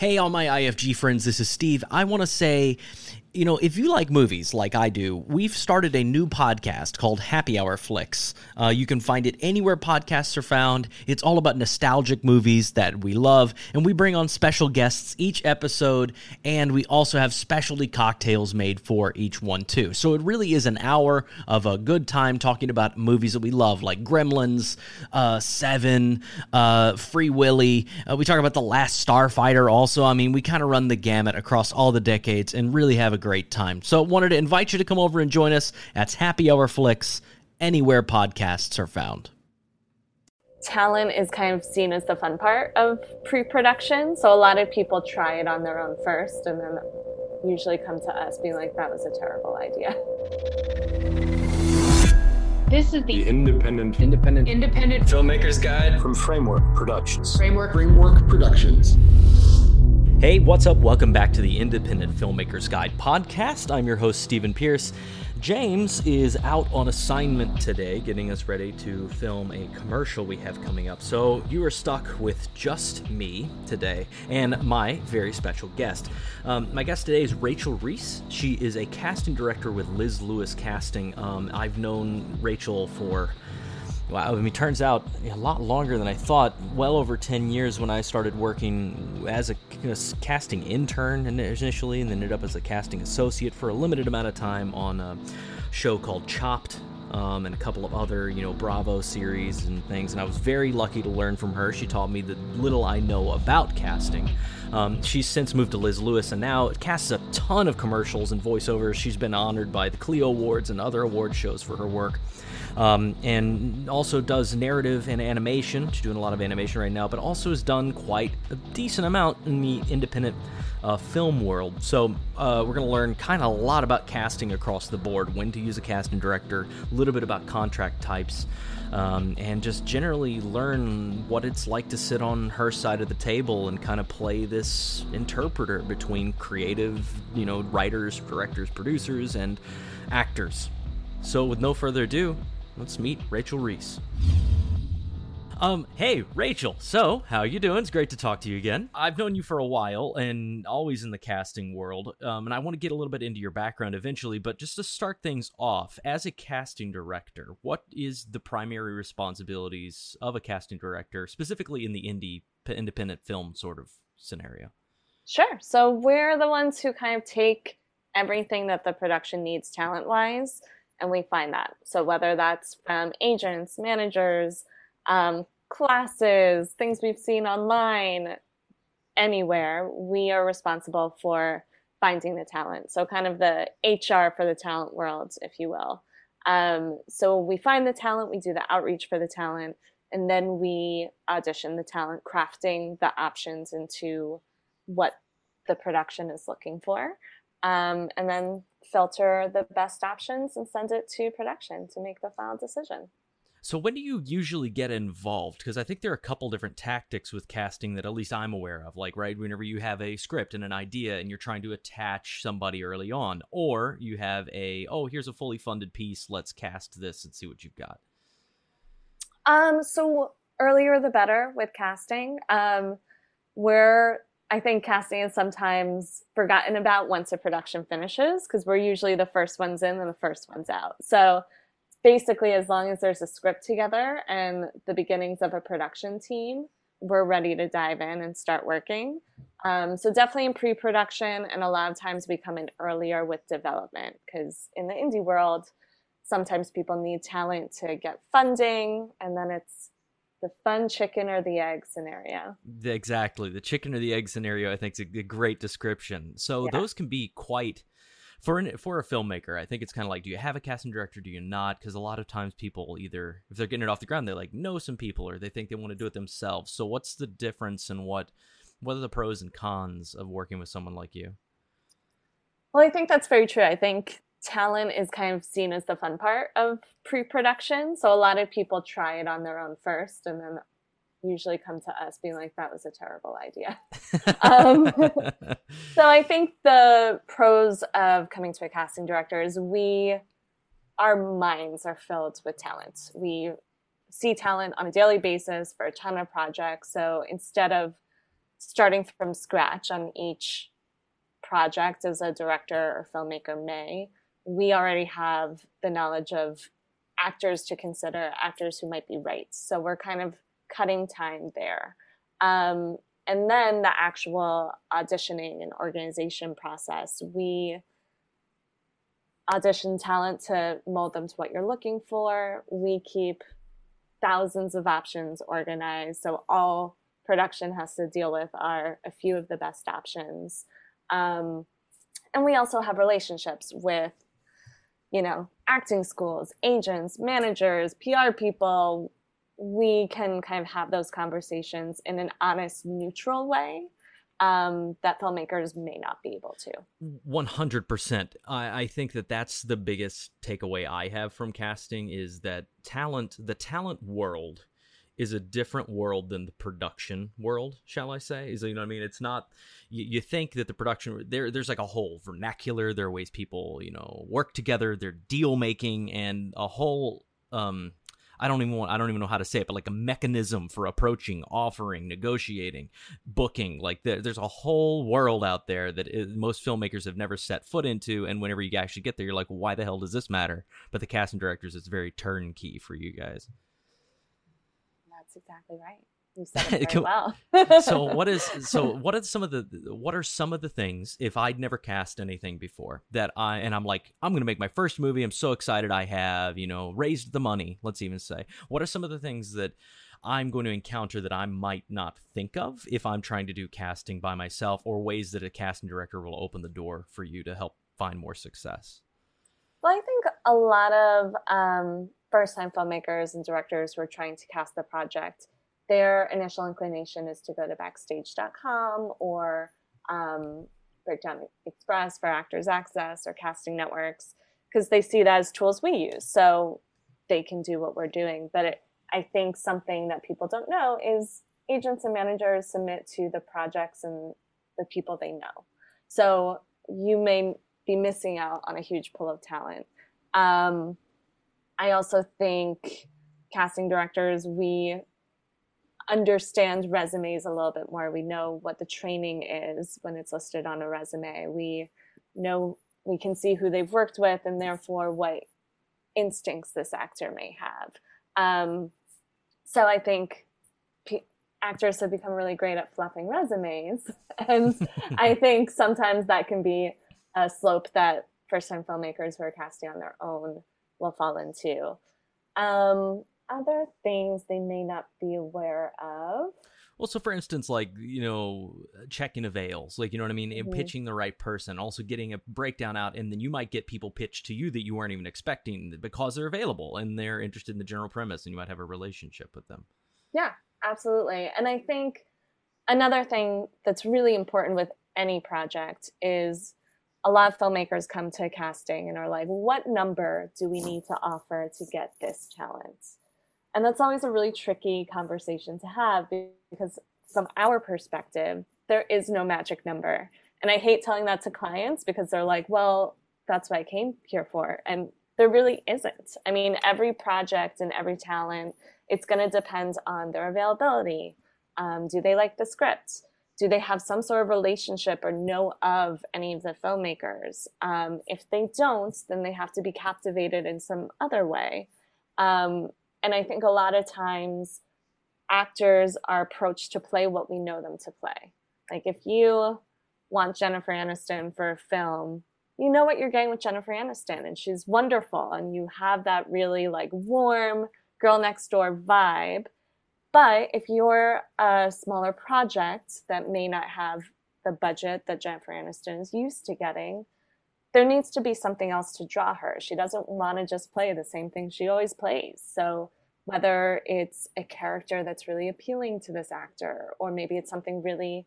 Hey, all my IFG friends, this is Steve. I want to say you know, if you like movies like I do, we've started a new podcast called Happy Hour Flicks. Uh, you can find it anywhere podcasts are found. It's all about nostalgic movies that we love, and we bring on special guests each episode, and we also have specialty cocktails made for each one, too. So it really is an hour of a good time talking about movies that we love, like Gremlins, uh, Seven, uh, Free Willy. Uh, we talk about The Last Starfighter also. I mean, we kind of run the gamut across all the decades and really have a great time. So, wanted to invite you to come over and join us. That's Happy Hour Flicks, anywhere podcasts are found. Talent is kind of seen as the fun part of pre production. So, a lot of people try it on their own first and then usually come to us being like, that was a terrible idea. This is the, the independent independent independent filmmakers guide from Framework Productions. Framework Framework Productions. Hey, what's up? Welcome back to the Independent Filmmakers Guide podcast. I'm your host, Steven Pierce. James is out on assignment today, getting us ready to film a commercial we have coming up. So you are stuck with just me today and my very special guest. Um, my guest today is Rachel Reiss. She is a casting director with Liz Lewis Casting. Um, I've known Rachel for I mean, turns out a lot longer than I thought. Well over 10 years when I started working as a casting intern initially, and then ended up as a casting associate for a limited amount of time on a show called Chopped. Um, and a couple of other, you know, Bravo series and things. And I was very lucky to learn from her. She taught me the little I know about casting. Um, she's since moved to Liz Lewis and now casts a ton of commercials and voiceovers. She's been honored by the Clio Awards and other award shows for her work um, and also does narrative and animation. She's doing a lot of animation right now, but also has done quite a decent amount in the independent uh, film world. So uh, we're going to learn kind of a lot about casting across the board, when to use a casting director, a little bit about contract types. Um, and just generally learn what it's like to sit on her side of the table and kind of play this interpreter between creative, you know, writers, directors, producers, and actors. So, with no further ado, let's meet Rachel Reiss. Um, hey, Rachel. So, how you doing? It's great to talk to you again. I've known you for a while and always in the casting world. Um, and I want to get a little bit into your background eventually, but just to start things off, as a casting director, what is the primary responsibilities of a casting director, specifically in the indie independent film sort of scenario? Sure. So, we're the ones who kind of take everything that the production needs talent wise and we find that. So whether that's from agents, managers, um, classes, things we've seen online, anywhere, we are responsible for finding the talent. So kind of the HR for the talent world, if you will. Um, so we find the talent, we do the outreach for the talent, and then we audition the talent, crafting the options into what the production is looking for. Um, and then filter the best options and send it to production to make the final decision. So when do you usually get involved? Because I think there are a couple different tactics with casting that at least I'm aware of. Like, right, whenever you have a script and an idea and you're trying to attach somebody early on, or you have a, oh, here's a fully funded piece, let's cast this and see what you've got. Um, so earlier the better with casting. Um, we're I think casting is sometimes forgotten about once a production finishes because we're usually the first ones in and the first ones out. So basically, as long as there's a script together and the beginnings of a production team, we're ready to dive in and start working. Um, so definitely in pre-production, and a lot of times we come in earlier with development because in the indie world, sometimes people need talent to get funding, and then it's the fun chicken or the egg scenario. Exactly. The chicken or the egg scenario, I think, is a great description. So yeah. those can be quite. For an, for a filmmaker, I think it's kind of like, do you have a casting director? Do you not? Because a lot of times people either, if they're getting it off the ground, they like know some people, or they think they want to do it themselves. So what's the difference, and what what are the pros and cons of working with someone like you? Well, I think that's very true. I think talent is kind of seen as the fun part of pre-production so a lot of people try it on their own first and then usually come to us being like that was a terrible idea. Um, so i think the pros of coming to a casting director is we our minds are filled with talent. We see talent on a daily basis for a ton of projects so instead of starting from scratch on each project as a director or filmmaker may, we already have the knowledge of actors to consider, actors who might be right. So we're kind of cutting time there. Um, and then the actual auditioning and organization process, we audition talent to mold them to what you're looking for. We keep thousands of options organized. So all production has to deal with are a few of the best options. Um, and we also have relationships with, you know, acting schools, agents, managers, PR people. We can kind of have those conversations in an honest, neutral way um, that filmmakers may not be able to. 100%. I, I think that that's the biggest takeaway I have from casting is that talent, the talent world is a different world than the production world, shall I say? Is you know what I mean? It's not you, you, think that the production there there's like a whole vernacular, there are ways people, you know, work together, they're deal making and a whole um I don't even want I don't even know how to say it, but like a mechanism for approaching, offering, negotiating, booking. Like there, there's a whole world out there that is, most filmmakers have never set foot into. And whenever you actually get there, you're like, why the hell does this matter? But the casting directors, it's very turnkey for you guys. That's exactly right. You said it very well. so what is so what are some of the what are some of the things if I'd never cast anything before that I and I'm like I'm going to make my first movie I'm so excited I have you know raised the money let's even say what are some of the things that I'm going to encounter that I might not think of if I'm trying to do casting by myself or ways that a casting director will open the door for you to help find more success? Well, I think a lot of um, first time filmmakers and directors who are trying to cast the project their initial inclination is to go to backstage.com or um, Breakdown Express for Actors Access or casting networks because they see that as tools we use. So they can do what we're doing. But it, I think something that people don't know is agents and managers submit to the projects and the people they know. So you may be missing out on a huge pool of talent. Um, I also think casting directors, we understand resumes a little bit more. We know what the training is when it's listed on a resume. We know we can see who they've worked with and therefore what instincts this actor may have. Um, so I think p- actors have become really great at fluffing resumes. and I think sometimes that can be a slope that first time filmmakers who are casting on their own will fall into. Um, other things they may not be aware of. Well, so for instance, like, you know, checking avails, like, you know what I mean? Mm-hmm. Pitching the right person, also getting a breakdown out, and then you might get people pitched to you that you weren't even expecting because they're available and they're interested in the general premise and you might have a relationship with them. Yeah, absolutely. And I think another thing that's really important with any project is a lot of filmmakers come to casting and are like, what number do we need to offer to get this talent? And that's always a really tricky conversation to have because, from our perspective, there is no magic number. And I hate telling that to clients because they're like, well, that's what I came here for. And there really isn't. I mean, every project and every talent, it's going to depend on their availability. Um, do they like the script? Do they have some sort of relationship or know of any of the filmmakers? Um, if they don't, then they have to be captivated in some other way. Um, and I think a lot of times actors are approached to play what we know them to play. Like if you want Jennifer Aniston for a film, you know what you're getting with Jennifer Aniston, and she's wonderful, and you have that really like warm girl next door vibe. But if you're a smaller project that may not have the budget that Jennifer Aniston is used to getting, there needs to be something else to draw her. She doesn't want to just play the same thing she always plays. So whether it's a character that's really appealing to this actor, or maybe it's something really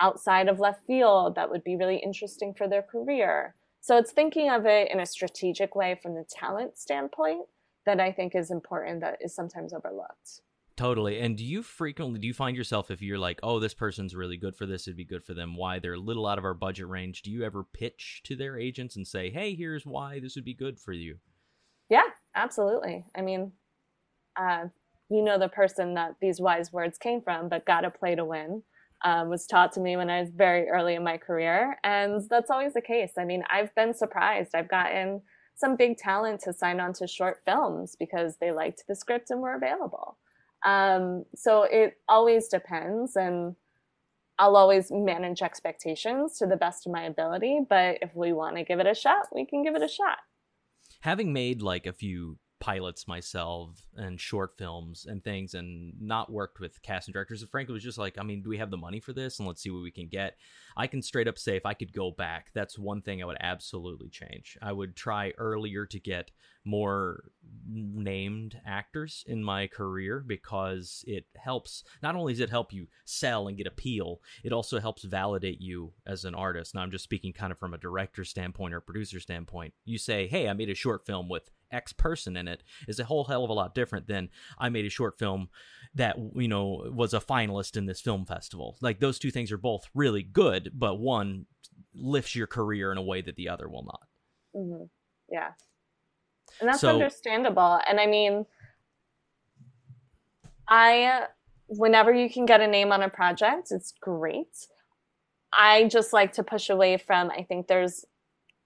outside of left field that would be really interesting for their career. So it's thinking of it in a strategic way from the talent standpoint that I think is important that is sometimes overlooked. Totally. And do you frequently do you find yourself if you're like, oh, this person's really good for this, it'd be good for them. Why they're a little out of our budget range? Do you ever pitch to their agents and say, hey, here's why this would be good for you? Yeah, absolutely. I mean, uh, you know the person that these wise words came from, but gotta play to win. um, was taught to me when I was very early in my career. And that's always the case. I mean, I've been surprised. I've gotten some big talent to sign on to short films because they liked the script and were available. Um, so it always depends. And I'll always manage expectations to the best of my ability. But if we want to give it a shot, we can give it a shot. Having made like a few pilots myself and short films and things and not worked with casting directors. And frankly was just like i mean do we have the money for this? And let's see what we can get. I can straight up say if i could go back that's one thing i would absolutely change. I would try earlier to get more named actors in my career because it helps. Not only does it help you sell and get appeal it also helps validate you as an artist. Now i'm just speaking kind of from a director standpoint or producer standpoint. You say hey i made a short film with X person in it is a whole hell of a lot different than I made a short film that you know was a finalist in this film festival. Like those two things are both really good, but one lifts your career in a way that the other will not. Mm-hmm. Yeah, and that's so, understandable. And I mean, I whenever you can get a name on a project, it's great. I just like to push away from. I think there's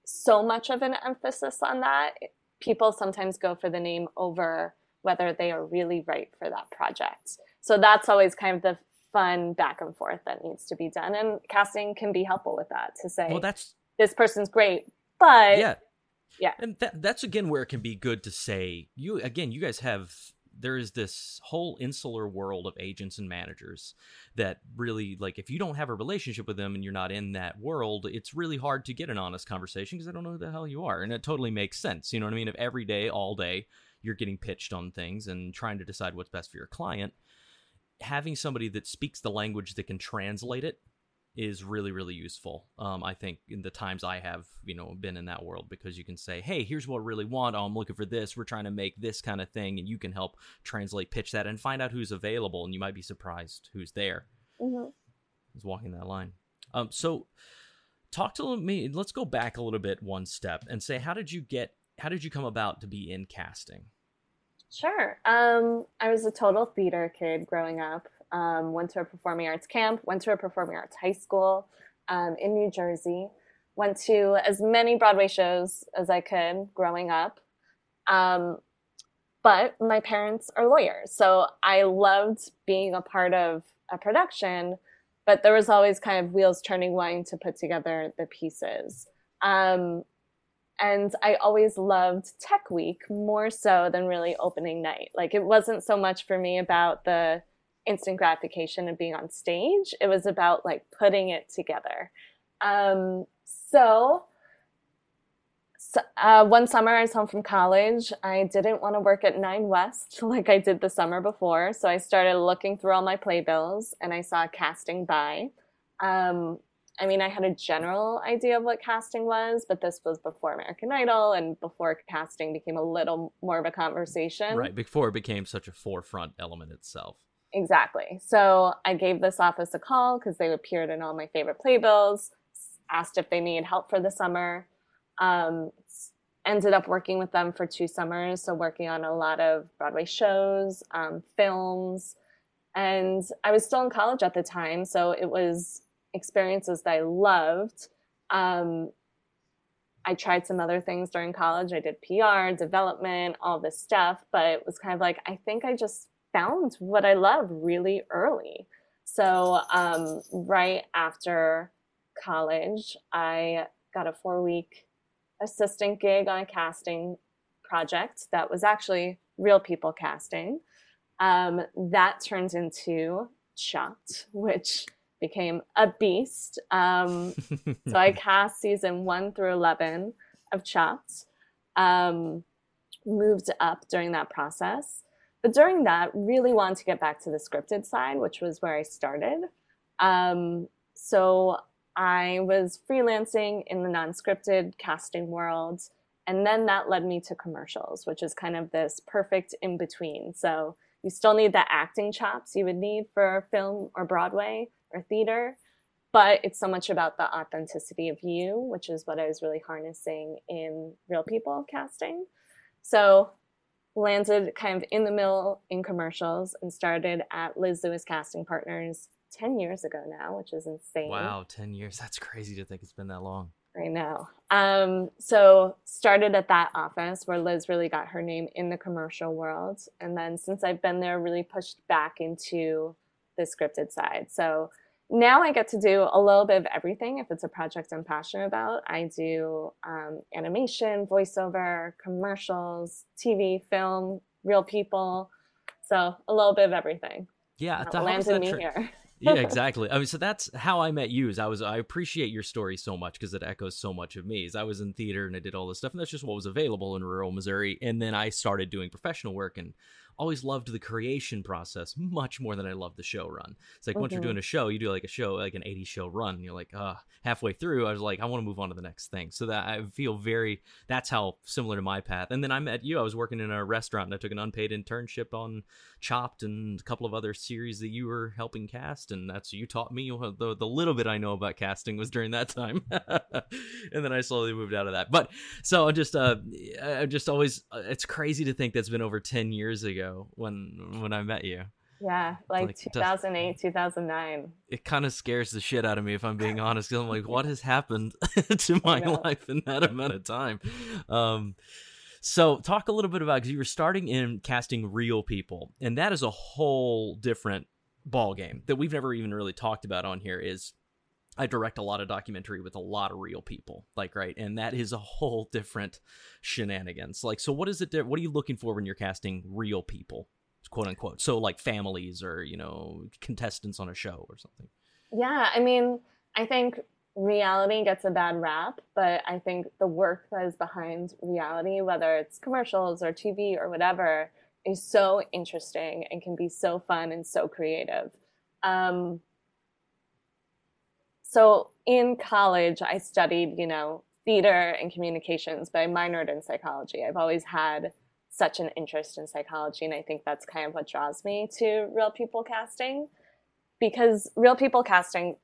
so much of an emphasis on that people sometimes go for the name over whether they are really right for that project. So that's always kind of the fun back and forth that needs to be done. And casting can be helpful with that to say, well, that's this person's great, but yeah, yeah. And that, that's again where it can be good to say you again. You guys have there is this whole insular world of agents and managers that really like if you don't have a relationship with them and you're not in that world it's really hard to get an honest conversation because i don't know who the hell you are and it totally makes sense you know what i mean? If every day all day you're getting pitched on things and trying to decide what's best for your client having somebody that speaks the language that can translate it is really really useful um, i think in the times i have you know been in that world because you can say hey here's what i really want. Oh, i'm looking for this. We're trying to make this kind of thing and you can help translate pitch that and find out who's available and you might be surprised who's there. Mm-hmm. who's walking that line. Um, so talk to me let's go back a little bit one step and say how did you get how did you come about to be in casting? Sure. Um, i was a total theater kid growing up um, went to a performing arts camp, went to a performing arts high school um, in New Jersey, went to as many Broadway shows as I could growing up. Um, but my parents are lawyers, so I loved being a part of a production, but there was always kind of wheels turning wanting to put together the pieces. Um, and I always loved Tech Week more so than really opening night. Like it wasn't so much for me about the instant gratification of being on stage. It was about like putting it together. Um, so, so uh, one summer I was home from college. I didn't want to work at Nine West like I did the summer before. So I started looking through all my playbills and I saw casting by. Um, I mean, I had a general idea of what casting was, but this was before American Idol and before casting became a little more of a conversation. Right, before it became such a forefront element itself. Exactly. So I gave this office a call because they appeared in all my favorite playbills, asked if they needed help for the summer. Um, ended up working with them for two summers. So, working on a lot of Broadway shows, um, films. And I was still in college at the time. So, it was experiences that I loved. Um, I tried some other things during college. I did PR, development, all this stuff, but it was kind of like, I think I just found what I love really early. So, um, right after college, I got a four week assistant gig on a casting project that was actually real people casting. Um, that turned into Chopped, which became a beast. Um, so I cast season one through 11 of Chopped, um, moved up during that process. But during that, really wanted to get back to the scripted side, which was where I started. Um, so I was freelancing in the non scripted casting world. And then that led me to commercials, which is kind of this perfect in between. So you still need the acting chops you would need for film or Broadway or theater, but it's so much about the authenticity of you, which is what I was really harnessing in real people casting. So landed kind of in the middle in commercials and started at Liz Lewis Casting Partners 10 years ago now, which is insane. Wow, 10 years. That's crazy to think it's been that long. I know. Um, so started at that office where Liz really got her name in the commercial world. And then since I've been there, really pushed back into the scripted side. So now I get to do a little bit of everything. If it's a project I'm passionate about, I do um, animation, voiceover, commercials, TV, film, real people. So a little bit of everything. Yeah, that landed me tra- here. yeah, exactly. I mean, so that's how I met you. Is I was I appreciate your story so much because it echoes so much of me. Is I was in theater and I did all this stuff, and that's just what was available in rural Missouri. And then I started doing professional work and always loved the creation process much more than I loved the show run. It's like mm-hmm. once you're doing a show, you do like a show, like an 80 show run, and you're like, uh, halfway through, I was like, I want to move on to the next thing. So that I feel very, that's how similar to my path. And then I met you. I was working in a restaurant and I took an unpaid internship on Chopped and a couple of other series that you were helping cast. And that's, you taught me the, the little bit I know about casting was during that time. and then I slowly moved out of that. But so I just, uh, I just always, uh, it's crazy to think that's been over 10 years ago when, when I met you. Yeah, like, like 2008, 2009. It kind of scares the shit out of me if I'm being honest. I'm like, what has happened to my life in that amount of time? Um, so talk a little bit about because you were starting in casting real people, and that is a whole different ball game that we've never even really talked about on here. Is I direct a lot of documentary with a lot of real people, like right, and that is a whole different shenanigans. Like, so what is it? What are you looking for when you're casting real people? quote unquote. So like families or you know contestants on a show or something. Yeah, I mean, I think reality gets a bad rap, but I think the work that is behind reality, whether it's commercials or TV or whatever, is so interesting and can be so fun and so creative. Um, so in college, I studied, you know, theater and communications, but I minored in psychology. I've always had such an interest in psychology. And I think that's kind of what draws me to real people casting. Because real people casting,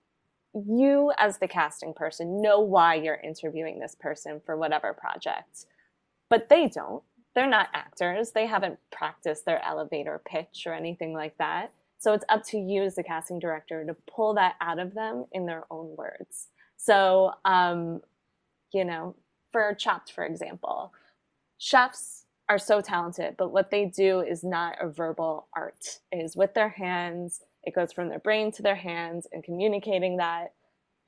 you as the casting person know why you're interviewing this person for whatever project, but they don't. They're not actors. They haven't practiced their elevator pitch or anything like that. So it's up to you as the casting director to pull that out of them in their own words. So, um, you know, for Chopped, for example, chefs are so talented, but what they do is not a verbal art. It is with their hands. It goes from their brain to their hands, and communicating that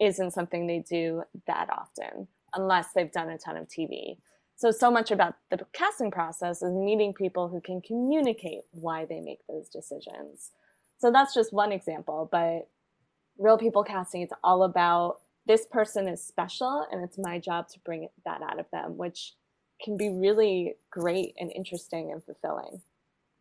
isn't something they do that often, unless they've done a ton of TV. So, so much about the casting process is meeting people who can communicate why they make those decisions. So, that's just one example, but real people casting, it's all about this person is special, and it's my job to bring that out of them, which can be really great and interesting and fulfilling.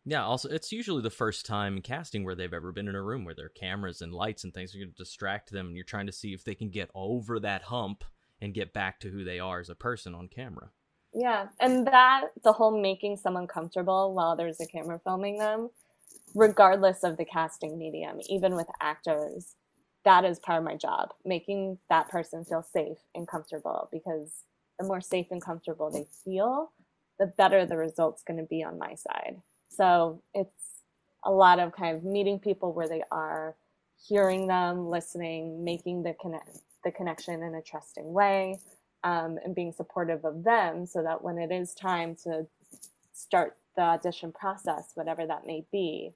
Yeah, also it's usually the first time casting where they've ever been in a room where there are cameras and lights and things are going to distract them and you're trying to see if they can get over that hump and get back to who they are as a person on camera. Yeah, and that the whole making someone comfortable while there's a camera filming them, regardless of the casting medium, even with actors, that is part of my job, making that person feel safe and comfortable because the more safe and comfortable they feel, the better the result's going to be on my side. So it's a lot of kind of meeting people where they are, hearing them, listening, making the connect the connection in a trusting way, um, and being supportive of them, so that when it is time to start the audition process, whatever that may be,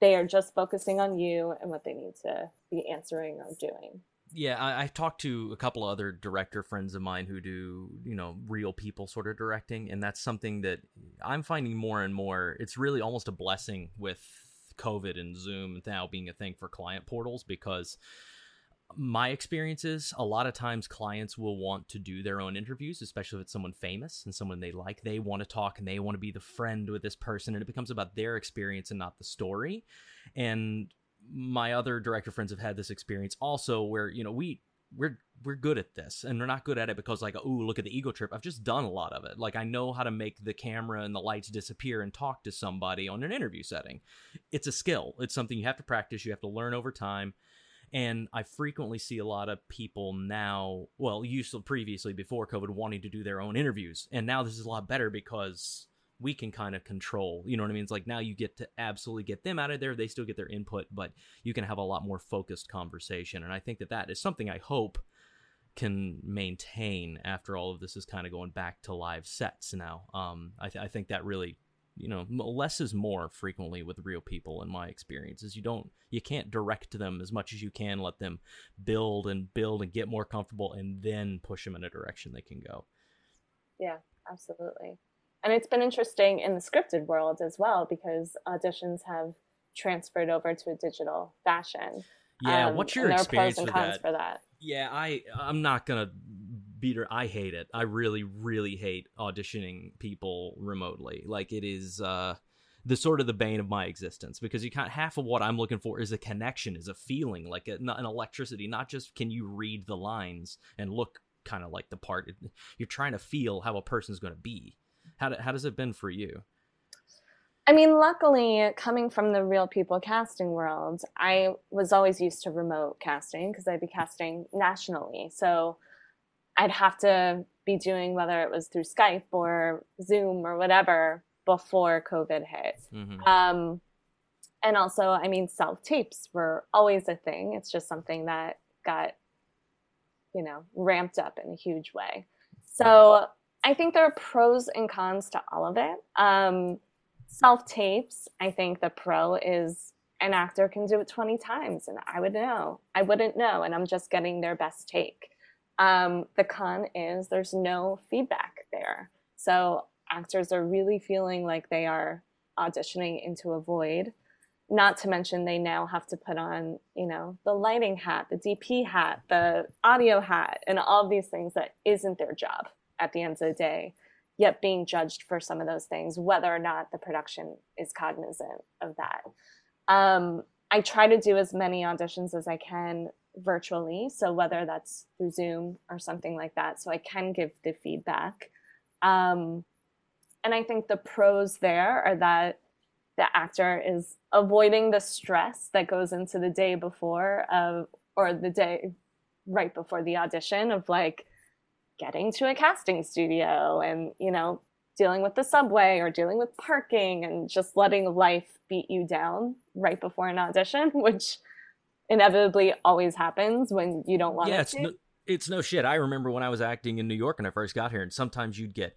they are just focusing on you and what they need to be answering or doing yeah, I, I talked to a couple of other director friends of mine who do, you know, real people sort of directing, and that's something that I'm finding more and more. It's really almost a blessing with COVID and Zoom now being a thing for client portals because my experience is a lot of times clients will want to do their own interviews, especially if it's someone famous and someone they like. They want to talk and they want to be the friend with this person, and it becomes about their experience and not the story. And my other director friends have had this experience also where you know we we're we're good at this and we're not good at it because like oh look at the ego trip i've just done a lot of it like i know how to make the camera and the lights disappear and talk to somebody on an interview setting it's a skill it's something you have to practice you have to learn over time and i frequently see a lot of people now well used to previously before covid wanting to do their own interviews and now this is a lot better because we can kind of control. You know what I mean? It's like now you get to absolutely get them out of there. They still get their input, but you can have a lot more focused conversation. And I think that that is something I hope can maintain after all of this is kind of going back to live sets now. Um, I, th- I think that really, you know, less is more frequently with real people in my experience is you don't, you can't direct them as much as you can let them build and build and get more comfortable and then push them in a direction they can go. Yeah, absolutely. And it's been interesting in the scripted world as well because auditions have transferred over to a digital fashion. Yeah, um, what's your experience with that? for that? Yeah, I I'm not gonna beat her. I hate it. I really really hate auditioning people remotely. Like it is uh the sort of the bane of my existence because you can't half of what I'm looking for is a connection, is a feeling, like a, an electricity. Not just can you read the lines and look kind of like the part. You're trying to feel how a person's going to be. How how does it been for you? I mean, luckily, coming from the real people casting world, I was always used to remote casting because I'd be casting nationally. So I'd have to be doing whether it was through Skype or Zoom or whatever before COVID hit. Mm-hmm. Um, and also, I mean, self tapes were always a thing. It's just something that got, you know, ramped up in a huge way. So I think there are pros and cons to all of it. Um, self tapes, I think the pro is an actor can do it 20 times and I would know. I wouldn't know. And I'm just getting their best take. Um, the con is there's no feedback there. So actors are really feeling like they are auditioning into a void. Not to mention they now have to put on, you know, the lighting hat, the DP hat, the audio hat, and all these things that isn't their job at the end of the day yet being judged for some of those things, whether or not the production is cognizant of that. Um, I try to do as many auditions as I can virtually, so whether that's through Zoom or something like that, so I can give the feedback. Um, and I think the pros there are that the actor is avoiding the stress that goes into the day before of or the day right before the audition of like getting to a casting studio and, you know, dealing with the subway or dealing with parking and just letting life beat you down right before an audition, which inevitably always happens when you don't want to. yeah, it it's no, it's no shit. I remember when I was acting in New York when I first got here, and sometimes you'd get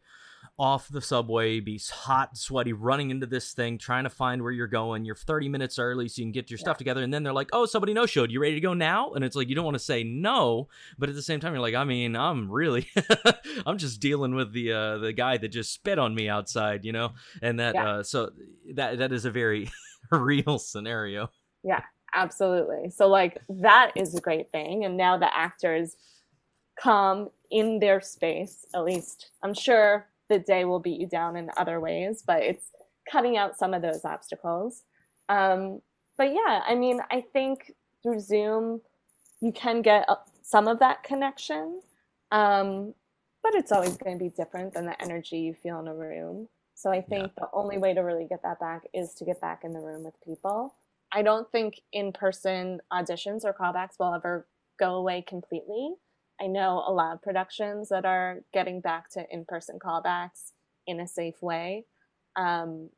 off the subway, be hot, sweaty, running into this thing, trying to find where you're going. You're 30 minutes early so you can get your yeah. stuff together. And then they're like, oh, somebody no showed. You ready to go now? And it's like, you don't want to say no. But at the same time, you're like, I mean, I'm really, I'm just dealing with the, uh, the guy that just spit on me outside, you know? And that, yeah. uh, so that, that is a very real scenario. Yeah, absolutely. So, like, that is a great thing. And now the actors come in their space, at least I'm sure the day will beat you down in other ways, but it's cutting out some of those obstacles. Um, but yeah, I mean, I think through Zoom, you can get some of that connection, um, but it's always going to be different than the energy you feel in a room. So I think yeah. the only way to really get that back is to get back in the room with people. I don't think in person auditions or callbacks will ever go away completely. I know a lot of productions that are getting back to in person callbacks in a safe way. Um,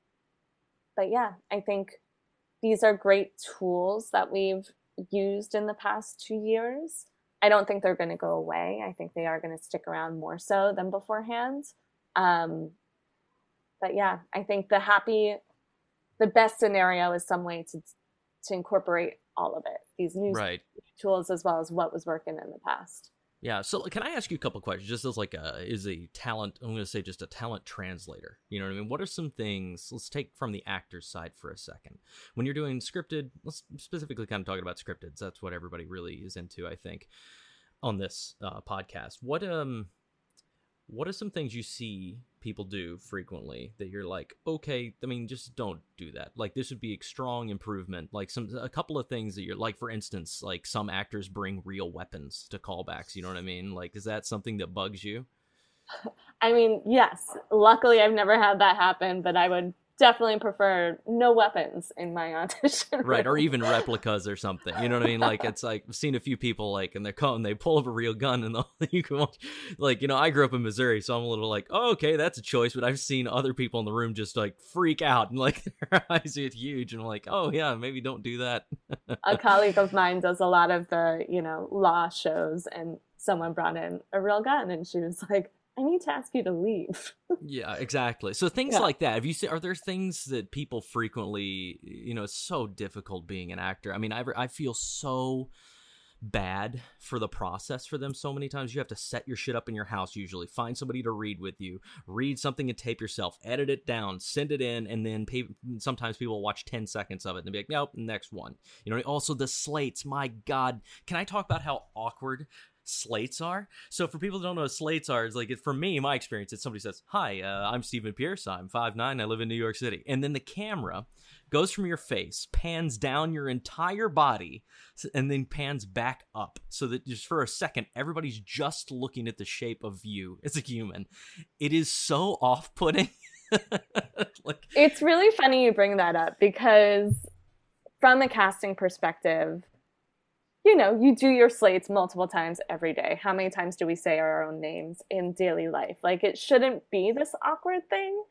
but yeah, I think these are great tools that we've used in the past two years. I don't think they're going to go away. I think they are going to stick around more so than beforehand. Um, but yeah, I think the happy, the best scenario is some way to to incorporate all of it, these new right. tools as well as what was working in the past. Yeah. So can I ask you a couple questions, just as like a is a talent? I'm going to say just a talent translator. You know what I mean? What are some things? Let's take from the actor's side for a second. When you're doing scripted, let's specifically kind of talking about scripted. That's what everybody really is into, I think, on this uh, podcast. What um what are some things you see people do frequently that you're like okay i mean just don't do that. Like this would be a strong improvement like some a couple of things that you're like for instance like some actors bring real weapons to callbacks you know what i mean? Like is that something that bugs you? I mean yes. Luckily i've never had that happen but i would definitely prefer no weapons in my audition. Right, or even replicas or something. You know what I mean? Like it's like I've seen a few people like and they're coming, they pull up a real gun and you can watch, like you know I grew up in Missouri, so I'm a little like oh, okay that's a choice, but I've seen other people in the room just like freak out and like their eyes get huge and I'm like oh yeah maybe don't do that. a colleague of mine does a lot of the you know law shows and someone brought in a real gun and she was like I need to ask you to leave. yeah, exactly. So things yeah. like that. Have you seen? Are there things that people frequently? You know, it's so difficult being an actor. I mean, I I feel so bad for the process for them so many times you have to set your shit up in your house usually find somebody to read with you read something and tape yourself edit it down send it in and then pay, sometimes people watch 10 seconds of it and be like nope next one you know also the slates my god can i talk about how awkward slates are. So for people who don't know what slates are, it's like it, for me, my experience, it's somebody says, "Hi, uh, I'm Steven Pierce. I'm five nine. I live in New York City," and then the camera goes from your face, pans down your entire body, and then pans back up, so that just for a second, everybody's just looking at the shape of you as a human. It is so off-putting. like, it's really funny you bring that up because from a casting perspective you know, you do your slates multiple times every day. How many times do we say our own names in daily life? Like it shouldn't be this awkward thing.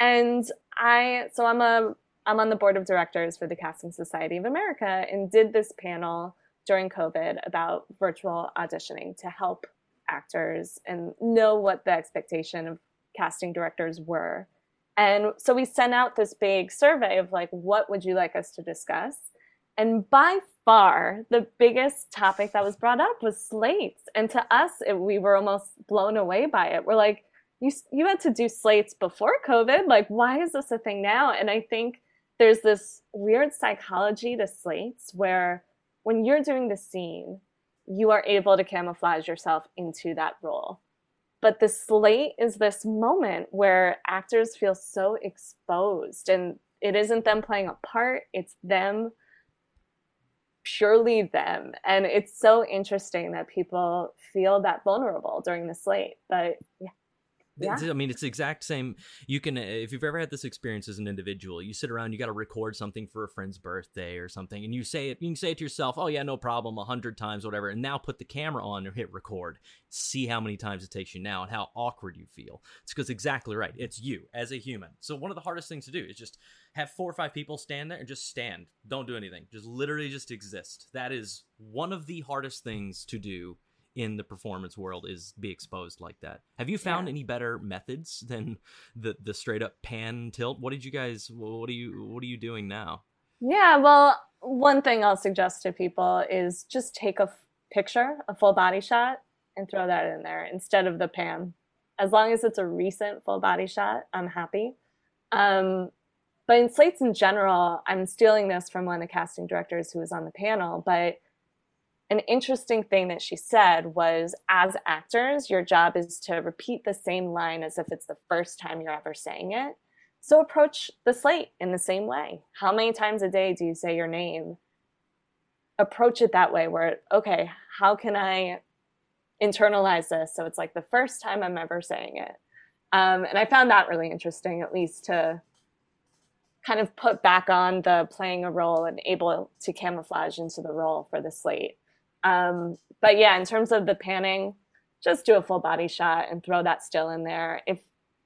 And I so I'm a I'm on the board of directors for the Casting Society of America and did this panel during COVID about virtual auditioning to help actors and know what the expectation of casting directors were. And so we sent out this big survey of like, what would you like us to discuss? And by far, the biggest topic that was brought up was slates. And to us, it, we were almost blown away by it. We're like, you, you had to do slates before COVID. Like, why is this a thing now? And I think there's this weird psychology to slates where when you're doing the scene, you are able to camouflage yourself into that role. But the slate is this moment where actors feel so exposed, and it isn't them playing a part, it's them purely them. And it's so interesting that people feel that vulnerable during the slate. But yeah. Yeah. I mean, it's the exact same. You can, if you've ever had this experience as an individual, you sit around, you got to record something for a friend's birthday or something, and you say it, you can say it to yourself, oh, yeah, no problem, a hundred times, whatever, and now put the camera on and hit record. See how many times it takes you now and how awkward you feel. It's because exactly right. It's you as a human. So, one of the hardest things to do is just have four or five people stand there and just stand. Don't do anything. Just literally just exist. That is one of the hardest things to do in the performance world is be exposed like that. Have you found yeah. any better methods than the the straight up pan tilt? What did you guys what are you what are you doing now? Yeah, well, one thing I'll suggest to people is just take a f- picture, a full body shot and throw that in there instead of the pan. As long as it's a recent full body shot, I'm happy. Um, but in slates in general, I'm stealing this from one of the casting directors who was on the panel, but an interesting thing that she said was as actors, your job is to repeat the same line as if it's the first time you're ever saying it. So approach the slate in the same way. How many times a day do you say your name? Approach it that way where, okay, how can I internalize this so it's like the first time I'm ever saying it? Um, and I found that really interesting, at least to kind of put back on the playing a role and able to camouflage into the role for the slate. Um, but yeah, in terms of the panning, just do a full body shot and throw that still in there. If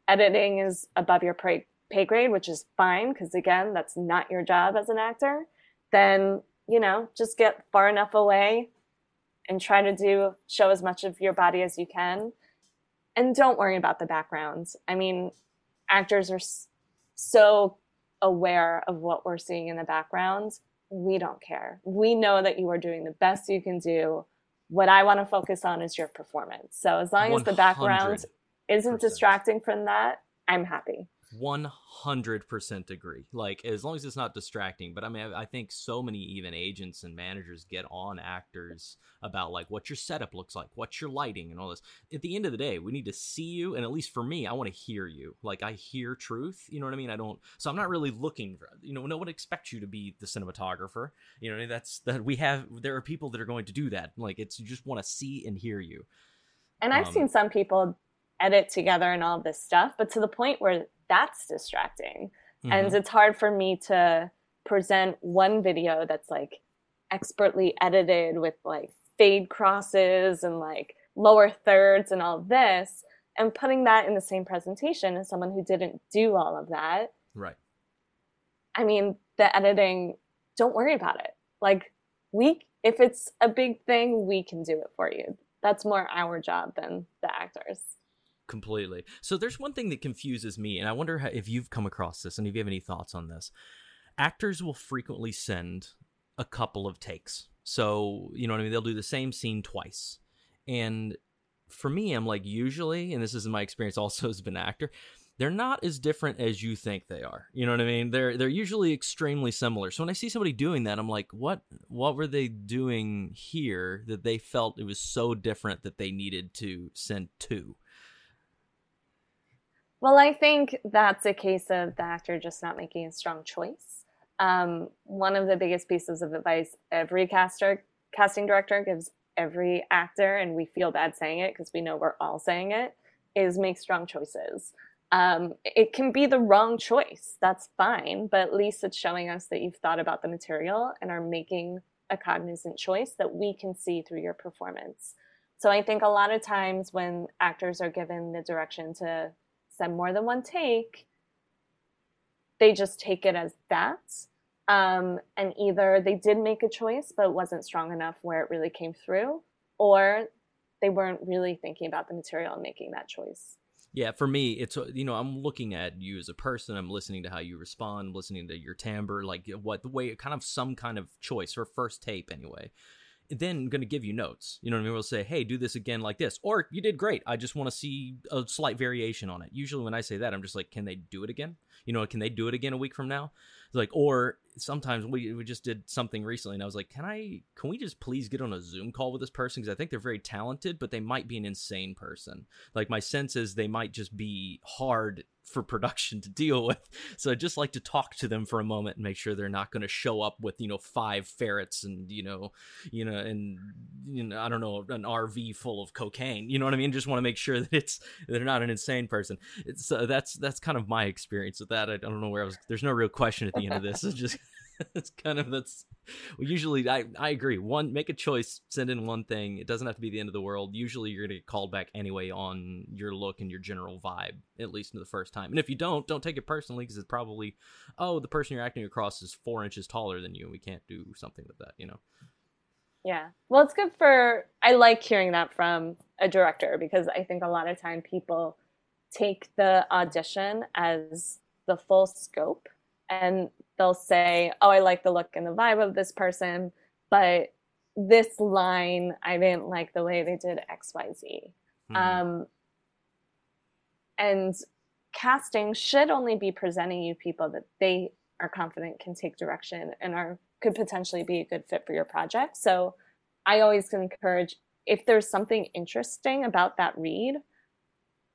editing is above your pay, pay grade, which is fine, because again, that's not your job as an actor, then, you know, just get far enough away and try to do show as much of your body as you can. And don't worry about the backgrounds. I mean, actors are so aware of what we're seeing in the background we don't care. We know that you are doing the best you can do. What I want to focus on is your performance. So as long as the background isn't distracting from that, I'm happy. 100% agree. Like, as long as it's not distracting. But I mean, I, I, think so many even agents and managers get on actors about like what your setup looks like, what's your lighting, and all this. At the end of the day, we need to see you. And at least for me, I want to hear you. Like, I hear truth. You know what I mean? I don't, so I'm not really looking for, you know, no one expects you to be the cinematographer. You know, that's that we have, there are people that are going to do that. Like, it's, you just want to see and hear you. And I've um, seen some people edit together and all this stuff, but to the point where that's distracting. Mm-hmm. And it's hard for me to present one video that's like expertly edited with like fade crosses and like lower thirds and all this and putting that in the same presentation as someone who didn't do all of that. Right. I mean, the editing, don't worry about it. Like we if it's a big thing, we can do it for you. That's more our job than the actors. Completely. So there's one thing that confuses me, and I wonder how, if you've come across this and if you have any thoughts on this. Actors will frequently send a couple of takes. So, you know what I mean? They'll do the same scene twice. And for me, I'm like, usually, and this is my experience also as an actor, they're not as different as you think they are. You know what I mean? They're they're usually extremely similar. So when I see somebody doing that, I'm like, what what were they doing here that they felt it was so different that they needed to send two? Well, I think that's a case of the actor just not making a strong choice. Um, one of the biggest pieces of advice every caster casting director gives every actor, and we feel bad saying it because we know we're all saying it, is make strong choices. Um, it can be the wrong choice. That's fine, but at least it's showing us that you've thought about the material and are making a cognizant choice that we can see through your performance. So I think a lot of times when actors are given the direction to send more than one take, they just take it as that. Um, and either they did make a choice, but it wasn't strong enough where it really came through, or they weren't really thinking about the material and making that choice. Yeah, for me, it's you know I'm looking at you as a person. I'm listening to how you respond, listening to your timbre, like what the way, kind of some kind of choice for first tape anyway. Then going to give you notes. You know what I mean? We'll say, hey, do this again like this, or you did great. I just want to see a slight variation on it. Usually, when I say that, I'm just like, can they do it again? You know, can they do it again a week from now? like or sometimes we, we just did something recently and i was like can i can we just please get on a zoom call with this person because i think they're very talented but they might be an insane person like my sense is they might just be hard for production to deal with. So I'd just like to talk to them for a moment and make sure they're not going to show up with you know five ferrets and you know you know and you know I don't know an RV full of cocaine. You know what I mean? Just want to make sure that it's they're not an insane person. It's uh, that's that's kind of my experience with that. I, I don't know where I was. There's no real question at the end of this. It's just it's kind of that's well, usually I, I agree. One make a choice send in one thing. It doesn't have to be the end of the world. Usually you're gonna get called back anyway on your look and your general vibe at least the first time. And if you don't don't take it personally because it's probably oh the person you're acting across is four inches taller than you and we can't do something with that you know? Yeah. Well it's good for i like hearing that from a director because i think a lot of time people take the audition as the full scope and they'll say, "Oh, I like the look and the vibe of this person, but this line I didn't like the way they did X, Y, Z." Mm-hmm. Um, and casting should only be presenting you people that they are confident can take direction and are could potentially be a good fit for your project. So I always encourage if there's something interesting about that read,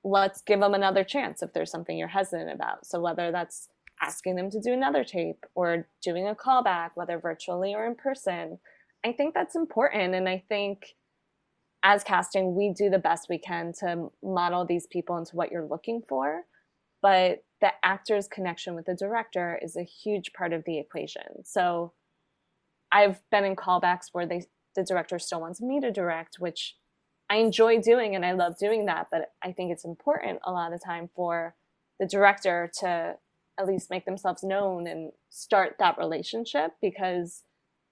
let's give them another chance if there's something you're hesitant about. So whether that's asking them to do another tape or doing a callback, whether virtually or in person. I think that's important. And I think as casting, we do the best we can to model these people into what you're looking for. But the actor's connection with the director is a huge part of the equation. So I've been in callbacks where they the director still wants me to direct, which I enjoy doing and I love doing that. But I think it's important a lot of time for the director to at least make themselves known and start that relationship because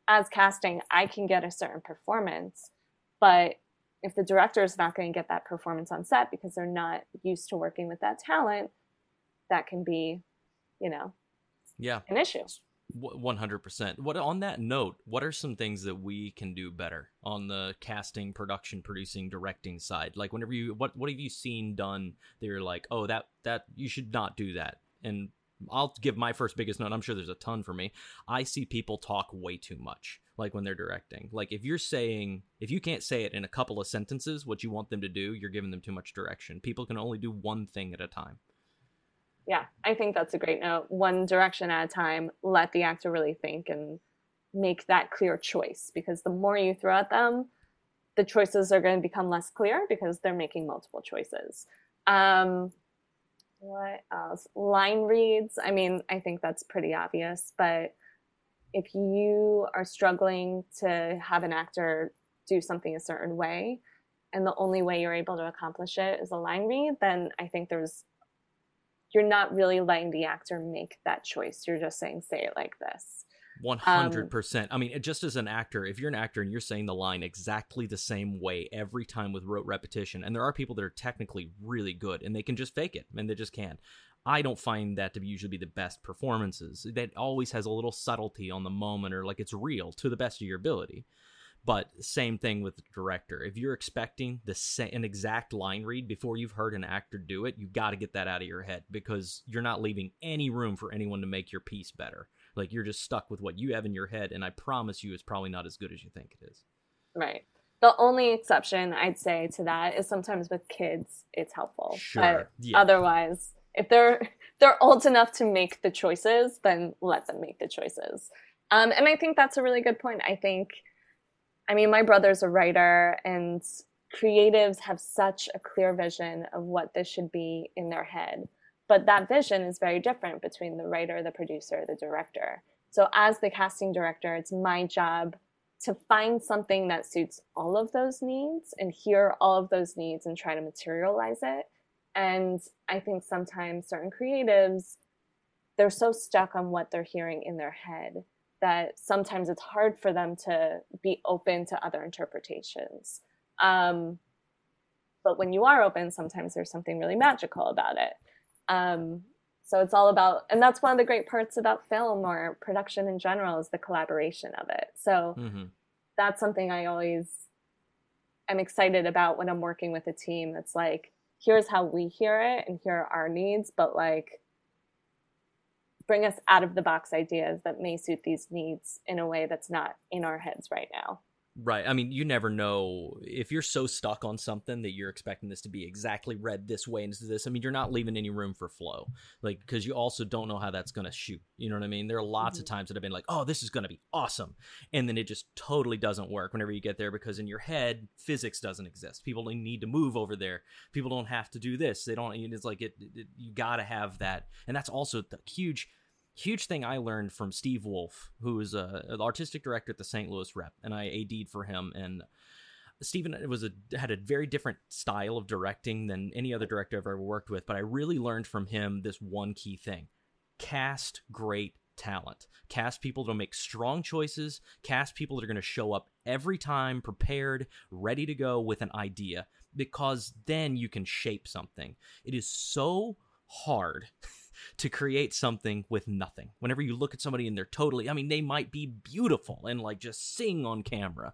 as casting i can get a certain performance but if the director is not going to get that performance on set because they're not used to working with that talent that can be you know yeah. an issue. 100% what on that note what are some things that we can do better on the casting production producing directing side? Like whenever you what what have you seen done that you're like oh that that you should not do that and I'll give my first biggest note. I'm sure there's a ton for me. I see people talk way too much, like when they're directing. Like if you're saying, if you can't say it in a couple of sentences, what you want them to do, you're giving them too much direction. People can only do one thing at a time. Yeah, I think that's a great note. One direction at a time. Let the actor really think and make that clear choice because the more you throw at them, the choices are going to become less clear because they're making multiple choices. Um, what else? Line reads. I mean, I think that's pretty obvious, but if you are struggling to have an actor do something a certain way, and the only way you're able to accomplish it is a line read, then I think there's you're not really letting the actor make that choice. You're just saying, say it like this. 100%. Um, I mean, just as an actor, if you're an actor and you're saying the line exactly the same way every time with rote repetition, and there are people that are technically really good and they can just fake it and they just can't. I don't find that to be usually be the best performances. That always has a little subtlety on the moment or like it's real to the best of your ability. But same thing with the director. If you're expecting the sa- an exact line read before you've heard an actor do it, you've got to get that out of your head because you're not leaving any room for anyone to make your piece better. Like you're just stuck with what you have in your head, and I promise you, it's probably not as good as you think it is. Right. The only exception I'd say to that is sometimes with kids, it's helpful. Sure. But yeah. otherwise, if they're they're old enough to make the choices, then let them make the choices. Um, and I think that's a really good point. I think I mean, my brother's a writer, and creatives have such a clear vision of what this should be in their head. But that vision is very different between the writer, the producer, the director. So, as the casting director, it's my job to find something that suits all of those needs and hear all of those needs and try to materialize it. And I think sometimes certain creatives, they're so stuck on what they're hearing in their head that sometimes it's hard for them to be open to other interpretations. Um, but when you are open, sometimes there's something really magical about it. Um, so it's all about, and that's one of the great parts about film or production in general is the collaboration of it. So mm-hmm. that's something I always am excited about when I'm working with a team that's like, here's how we hear it and here are our needs, but like, bring us out of the box ideas that may suit these needs in a way that's not in our heads right now. Right. I mean, you never know if you're so stuck on something that you're expecting this to be exactly read this way and this. I mean, you're not leaving any room for flow, like because you also don't know how that's going to shoot. You know what I mean? There are lots mm-hmm. of times that I've been like, "Oh, this is going to be awesome," and then it just totally doesn't work whenever you get there because in your head physics doesn't exist. People need to move over there. People don't have to do this. They don't. It's like it. it you got to have that, and that's also the huge huge thing I learned from Steve Woolf, who is a, an artistic director at the St. Louis Rep, and I AD'd for him. And Steven it was a had a very different style of directing than any other director I've ever worked with, but I really learned from him this one key thing: cast great talent. Cast people that'll make strong choices, cast people that are going to show up every time prepared, ready to go with an idea because then you can shape something. It is so hard to create something with nothing. Whenever you look at somebody and they're totally, I mean, they might be beautiful and like just sing on camera,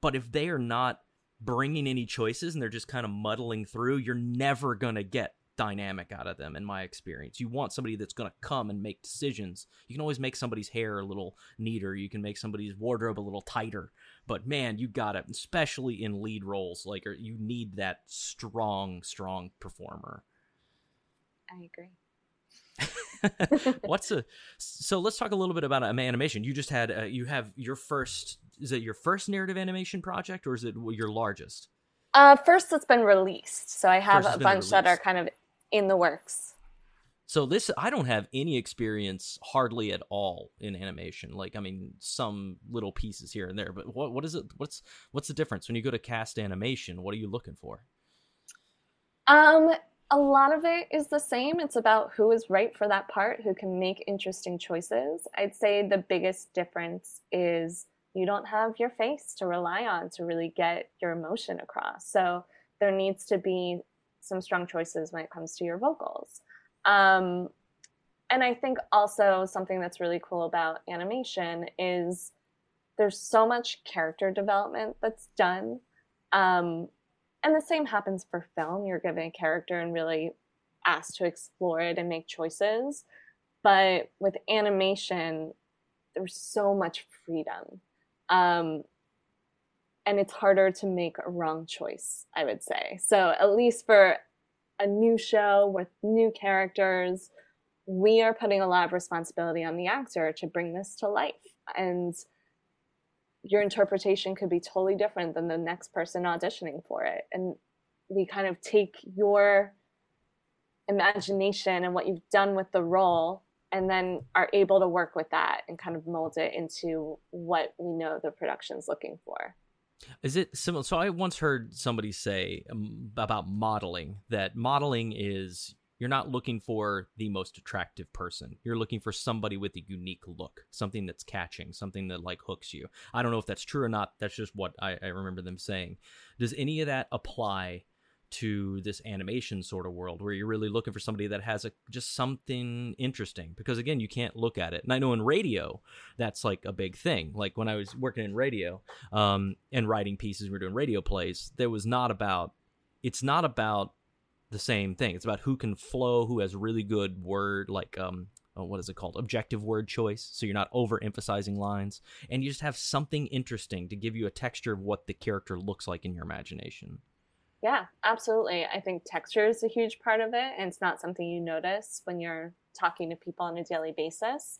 but if they are not bringing any choices and they're just kind of muddling through, you're never going to get dynamic out of them in my experience. You want somebody that's going to come and make decisions. You can always make somebody's hair a little neater, you can make somebody's wardrobe a little tighter. But man, you got to especially in lead roles like er, you need that strong strong performer. I agree. What's a so? Let's talk a little bit about animation. You just had uh, you have your first. Is it your first narrative animation project, or is it your largest? Uh, first that's been released. So I have a bunch released. that are kind of in the works. So this I don't have any experience hardly at all in animation. Like I mean some little pieces here and there, but what what is it what's what's the difference when you go to cast animation? What are you looking for? Um a lot of it is the same. It's about who is right for that part, who can make interesting choices. I'd say the biggest difference is you don't have your face to rely on to really get your emotion across. So there needs to be some strong choices when it comes to your vocals. Um, and I think also something that's really cool about animation is there's so much character development that's done. Um, and the same happens for film. You're given a character and really asked to explore it and make choices. But with animation, there's so much freedom. Um, and it's harder to make a wrong choice, I would say. So, at least for a new show with new characters, we are putting a lot of responsibility on the actor to bring this to life. And your interpretation could be totally different than the next person auditioning for it and we kind of take your imagination and what you've done with the role and then are able to work with that and kind of mold it into what we know the production's looking for. Is it similar? So I once heard somebody say um, about modeling that modeling is you're not looking for the most attractive person. You're looking for somebody with a unique look, something that's catching, something that like hooks you. I don't know if that's true or not. That's just what I, I remember them saying. Does any of that apply to this animation sort of world where you're really looking for somebody that has a just something interesting because again you can't look at it and i know in radio that's like a big thing like when i was working in radio um, and writing pieces we were doing radio plays there was not about it's not about the same thing it's about who can flow who has really good word like um oh, what is it called objective word choice so you're not overemphasizing lines and you just have something interesting to give you a texture of what the character looks like in your imagination yeah, absolutely. I think texture is a huge part of it, and it's not something you notice when you're talking to people on a daily basis.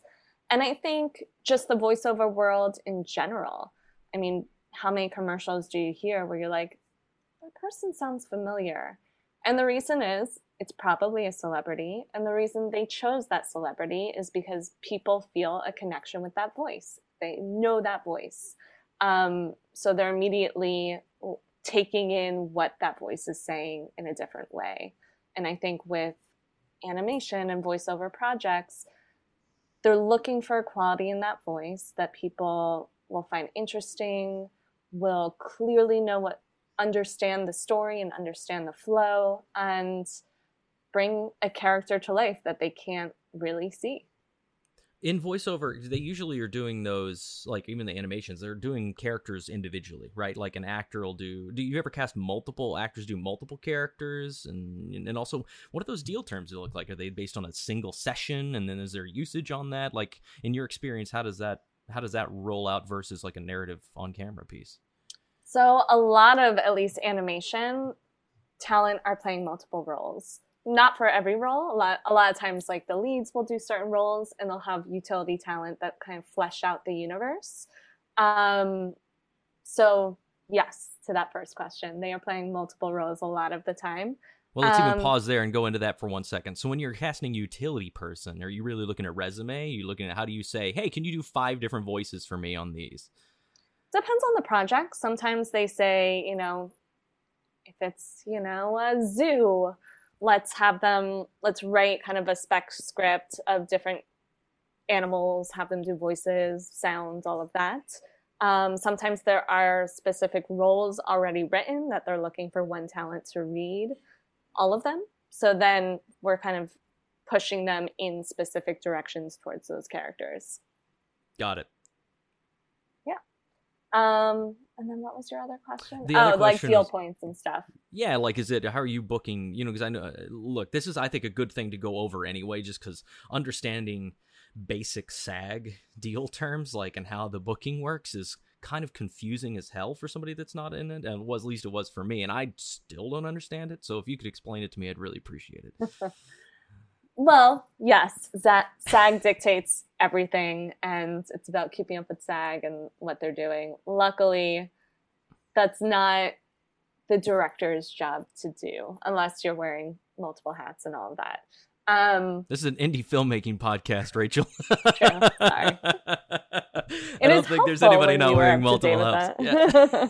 And I think just the voiceover world in general. I mean, how many commercials do you hear where you're like, that person sounds familiar? And the reason is it's probably a celebrity. And the reason they chose that celebrity is because people feel a connection with that voice. They know that voice. Um, so they're immediately taking in what that voice is saying in a different way. And I think with animation and voiceover projects, they're looking for a quality in that voice that people will find interesting, will clearly know what, understand the story and understand the flow, and bring a character to life that they can't really see. In voiceover they usually are doing those like even the animations they're doing characters individually right? Like an actor will do do you ever cast multiple actors do multiple characters? And and also what do those deal terms look like? Are they based on a single session? And then is there usage on that? Like in your experience how does that how does that roll out versus like a narrative on camera piece so a lot of at least animation talent are playing multiple roles not for every role. A lot, a lot of times, like the leads will do certain roles, and they'll have utility talent that kind of flesh out the universe. Um, so yes, to that first question, they are playing multiple roles a lot of the time. Well, let's um, even pause there and go into that for one second. So, when you're casting utility person, are you really looking at resume? Are you looking at how do you say, "Hey, can you do five different voices for me on these"? Depends on the project. Sometimes they say, you know, if it's you know a zoo let's have them let's write kind of a spec script of different animals have them do voices sounds all of that. Um, sometimes there are specific roles already written that they're looking for one talent to read all of them. So then we're kind of pushing them in specific directions towards those characters. Got it um, and then what was your other question? The other oh, question like deal was, points and stuff. Yeah, like is it how are you booking? You know, because I know. Look, this is I think a good thing to go over anyway, just because understanding basic SAG deal terms, like and how the booking works, is kind of confusing as hell for somebody that's not in it, and was at least it was for me, and I still don't understand it. So if you could explain it to me, I'd really appreciate it. Well, yes, that SAG dictates everything, and it's about keeping up with SAG and what they're doing. Luckily, that's not the director's job to do unless you're wearing multiple hats and all of that. Um, this is an indie filmmaking podcast, Rachel. true. Sorry. I don't think there's anybody not wearing multiple hats. Yeah.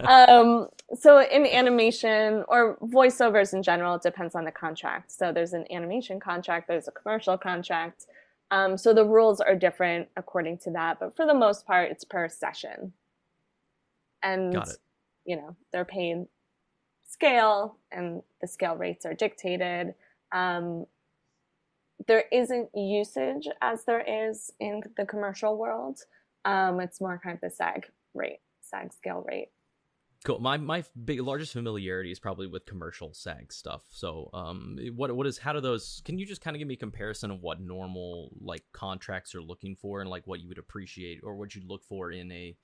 um, so in animation or voiceovers in general, it depends on the contract. So there's an animation contract, there's a commercial contract. Um, so the rules are different according to that, but for the most part, it's per session. And you know they're paid scale, and the scale rates are dictated. Um, there isn't usage as there is in the commercial world. Um, it's more kind of the SAG rate, SAG scale rate. Cool. My my big largest familiarity is probably with commercial SAG stuff. So, um, what what is how do those? Can you just kind of give me a comparison of what normal like contracts are looking for, and like what you would appreciate or what you'd look for in a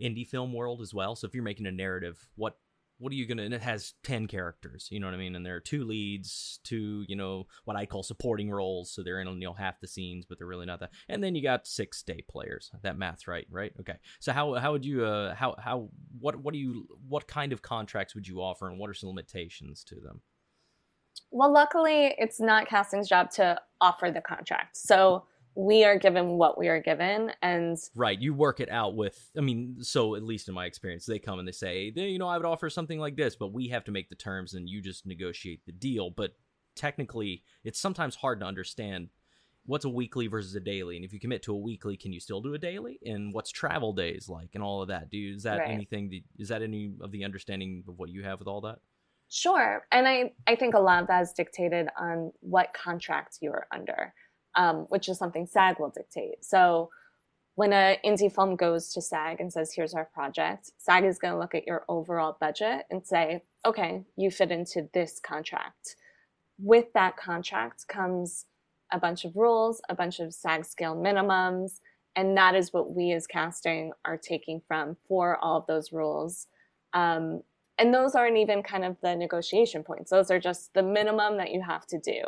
indie film world as well? So, if you're making a narrative, what what are you gonna and it has 10 characters you know what i mean? And there are two leads two you know what i call supporting roles so they're in you know half the scenes but they're really not that and then you got six day players that math's right right? Okay. So how how would you uh how how what what do you what kind of contracts would you offer and what are some limitations to them? Well, luckily, it's not casting's job to offer the contract. So we are given what we are given and right you work it out with i mean so at least in my experience they come and they say you know i would offer something like this but we have to make the terms and you just negotiate the deal but technically it's sometimes hard to understand what's a weekly versus a daily and if you commit to a weekly can you still do a daily and what's travel days like and all of that do you, is that Right. anything that, is that any of the understanding of what you have with all that Sure. And I, I think a lot of that is dictated on what contract you are under, um, which is something SAG will dictate. So when an indie film goes to SAG and says, here's our project, SAG is going to look at your overall budget and say, okay, you fit into this contract. With that contract comes a bunch of rules, a bunch of SAG scale minimums, and that is what we as casting are taking from for all of those rules. Um, and those aren't even kind of the negotiation points those are just the minimum that you have to do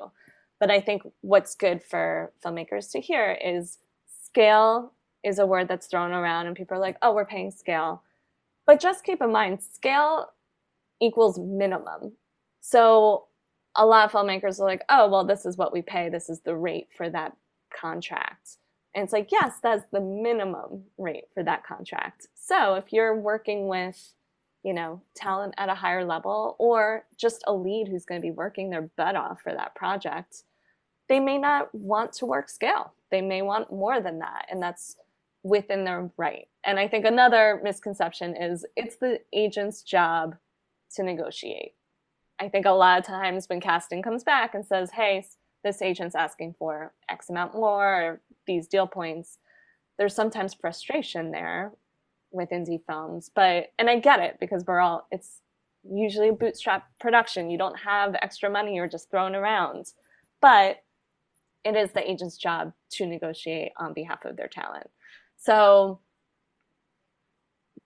but i think what's good for filmmakers to hear is scale is a word that's thrown around and people are like oh we're paying scale. But just keep in mind scale equals minimum. So a lot of filmmakers are like oh well this is what we pay. This is the rate for that contract. And it's like yes that's the minimum rate for that contract. So if you're working with you know, talent at a higher level or just a lead who's going to be working their butt off for that project, they may not want to work scale. They may want more than that. And that's within their right. And I think another misconception is it's the agent's job to negotiate. I think a lot of times when casting comes back and says, hey, this agent's asking for X amount more, or these deal points, there's sometimes frustration there with indie films but and i get it because we're all it's usually a bootstrap production. You don't have extra money you're just thrown around. But it is the agent's job to negotiate on behalf of their talent. So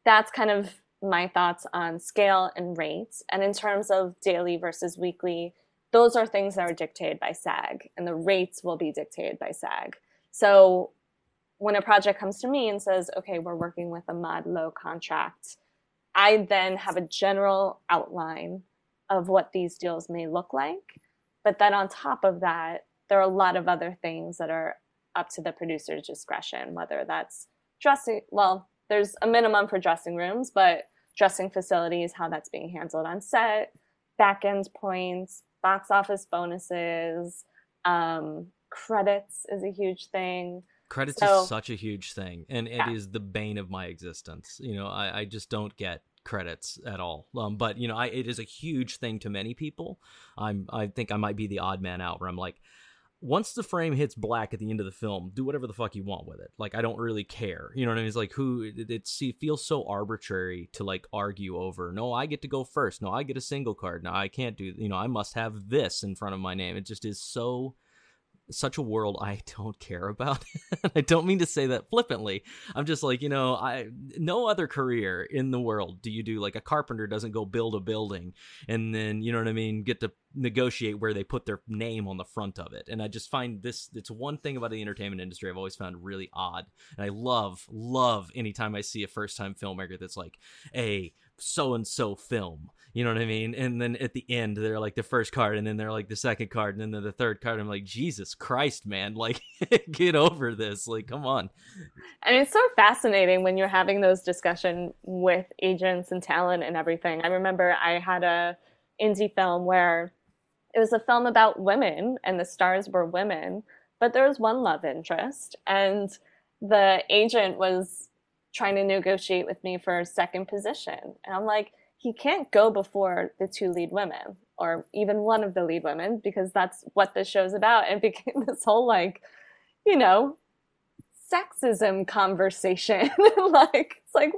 that's kind of my thoughts on scale and rates. And in terms of daily versus weekly those are things that are dictated by SAG and the rates will be dictated by SAG. So when a project comes to me and says, okay, we're working with a mod low contract, I then have a general outline of what these deals may look like. But then on top of that, there are a lot of other things that are up to the producer's discretion, whether that's dressing, well, there's a minimum for dressing rooms, but dressing facilities, how that's being handled on set, back end points, box office bonuses, um, credits is a huge thing. Credits So- is such a huge thing, and it is Yeah. the bane of my existence. You know, I, I just don't get credits at all. Um, but you know, I, it is a huge thing to many people. I'm, I think I might be the odd man out where I'm like, once the frame hits black at the end of the film, do whatever the fuck you want with it. Like, I don't really care. You know what I mean? It's like who it, it's, it feels so arbitrary to like argue over. No, I get to go first. No, I get a single card. No, I can't do. You know, I must have this in front of my name. It just is so such a world I don't care about. I don't mean to say that flippantly. I'm just like, you know, I no other career in the world do you do like a carpenter doesn't go build a building and then, you know what I mean, get to negotiate where they put their name on the front of it. And I just find this it's one thing about the entertainment industry I've always found really odd. And I love love anytime I see a first-time filmmaker that's like a so and so film. You know what I mean? And then at the end, they're like the first card, and then they're like the second card, and then they're the third card. I'm like, Jesus Christ, man! Like, get over this. Like, come on. And it's so fascinating when you're having those discussion with agents and talent and everything. I remember I had a indie film where it was a film about women and the stars were women, but there was one love interest and the agent was trying to negotiate with me for a second position. And I'm like, he can't go before the two lead women or even one of the lead women because that's what this show's about. And became this whole like, you know, sexism conversation. like it's like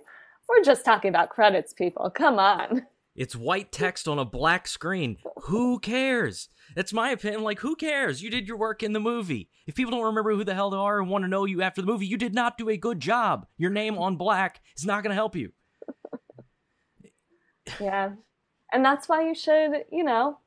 we're just talking about credits, people. Come on. It's white text on a black screen. Who cares? That's my opinion. Like, who cares? You did your work in the movie. If people don't remember who the hell they are and want to know you after the movie, you did not do a good job. Your name on black is not going to help you. Yeah. And that's why you should, you know,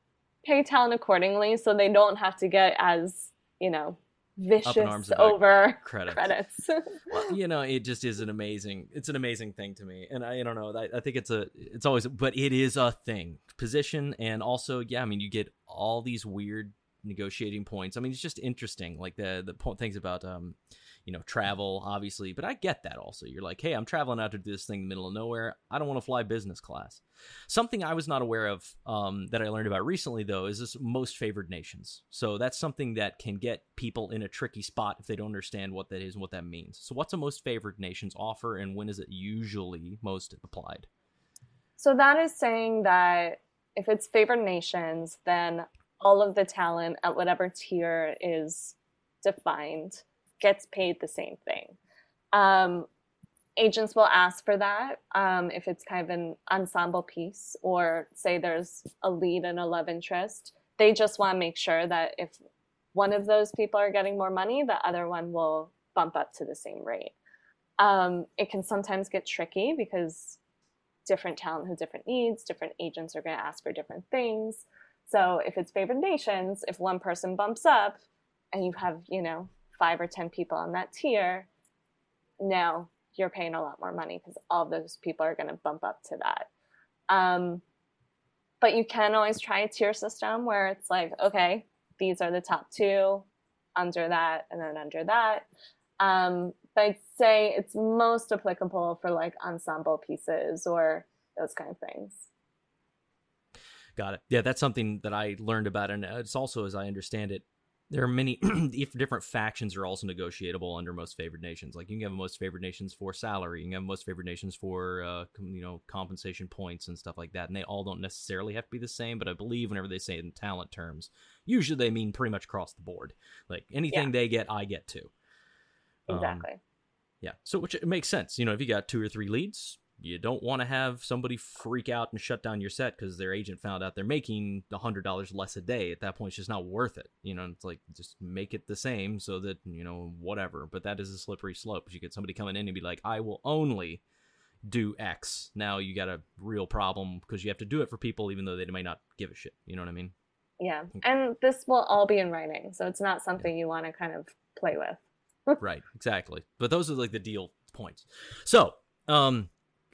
pay talent accordingly so they don't have to get as, you know, vicious over Credits. credits. well, you know, it just is an amazing. It's an amazing thing to me, and I, I don't know. I, I think it's a. It's always, but it is a thing position, and also, yeah, I mean, you get all these weird negotiating points. I mean, it's just interesting, like the the po- things about um, you know, travel, obviously. But I get that also. You're like, hey, I'm traveling out to do this thing in the middle of nowhere. I don't want to fly business class. Something I was not aware of um, that I learned about recently, though, is this most favored nations. So that's something that can get people in a tricky spot if they don't understand what that is and what that means. So, what's a most favored nations offer, and when is it usually most applied? So that is saying that if it's favored nations, then all of the talent at whatever tier is defined gets paid the same thing. Um, agents will ask for that um, if it's kind of an ensemble piece or say there's a lead and a love interest. They just want to make sure that if one of those people are getting more money, the other one will bump up to the same rate. Um, it can sometimes get tricky because different talent has different needs, different agents are going to ask for different things. So if it's favored nations, if one person bumps up and you have, you know, five or 10 people on that tier, now you're paying a lot more money because all those people are going to bump up to that. Um, but you can always try a tier system where it's like, okay, these are the top two, under that, and then under that. Um, but I'd say it's most applicable for like ensemble pieces or those kind of things. Got it. Yeah, that's something that I learned about, and it's also, as I understand it, there are many if different factions are also negotiable under most favored nations. Like you can have most favored nations for salary, you can have most favored nations for uh, you know compensation points and stuff like that, and they all don't necessarily have to be the same. But I believe whenever they say it in talent terms, usually they mean pretty much across the board. Like anything yeah. they get, I get too. Exactly. Um, yeah. So which it makes sense. You know, if you got two or three leads, you don't want to have somebody freak out and shut down your set because their agent found out they're making a hundred dollars less a day. At that point, it's just not worth it. You know, it's like just make it the same so that you know whatever. But that is a slippery slope. You get somebody coming in and be like, "I will only do X." Now you got a real problem because you have to do it for people even though they may not give a shit. You know what I mean? Yeah, and this will all be in writing, so it's not something yeah. you want to kind of play with. right, exactly. But those are like the deal points. So, um,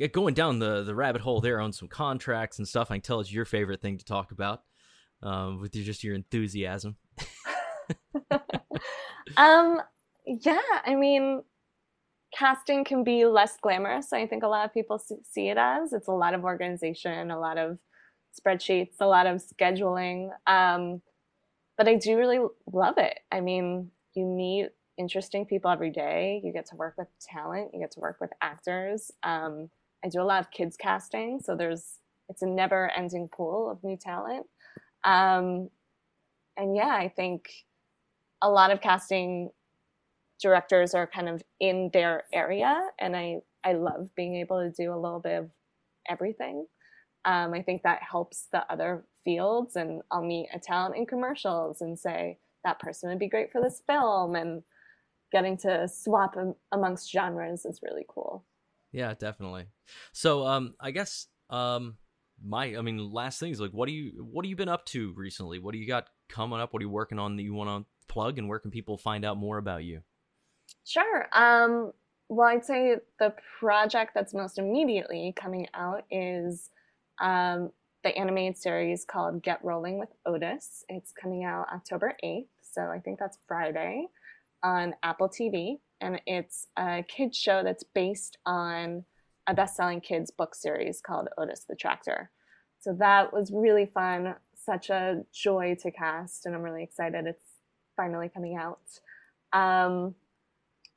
going down the the rabbit hole there on some contracts and stuff. I can tell it's your favorite thing to talk about um, with your, just your enthusiasm. um, yeah, I mean, casting can be less glamorous. I think a lot of people see it as it's a lot of organization, a lot of spreadsheets, a lot of scheduling. Um, but I do really love it. I mean, you meet interesting people every day. You get to work with talent. You get to work with actors. Um, I do a lot of kids casting, so there's it's a never ending pool of new talent. Um, and yeah, I think a lot of casting directors are kind of in their area, and I I love being able to do a little bit of everything. Um, I think that helps the other fields, and I'll meet a talent in commercials and say that person would be great for this film, and getting to swap amongst genres is really cool. Yeah, definitely. So, um, I guess, um, my, I mean, last thing is like, what do you, what have you been up to recently? What do you got coming up? What are you working on that you want to plug, and where can people find out more about you? Sure. Um, well, I'd say the project that's most immediately coming out is um, the animated series called Get Rolling with Otis. It's coming out October 8th, so I think that's Friday on Apple TV and it's a kids show that's based on a best-selling kids book series called Otis the Tractor. So that was really fun, such a joy to cast, and I'm really excited it's finally coming out. Um,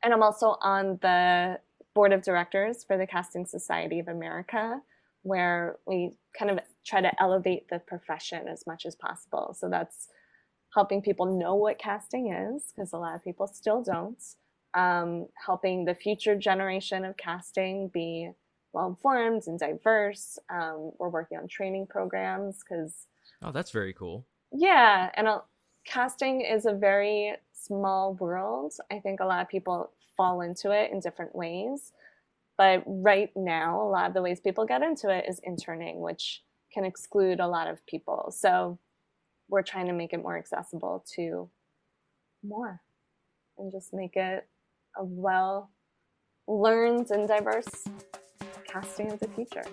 and I'm also on the board of directors for the Casting Society of America, where we kind of try to elevate the profession as much as possible. So that's helping people know what casting is, because a lot of people still don't um, helping the future generation of casting be well informed and diverse. Um, we're working on training programs because. Oh, that's very cool. Yeah, and uh, casting is a very small world. I think a lot of people fall into it in different ways. But right now, a lot of the ways people get into it is interning, which can exclude a lot of people. So we're trying to make it more accessible to more and just make it a well learned and diverse casting of the future.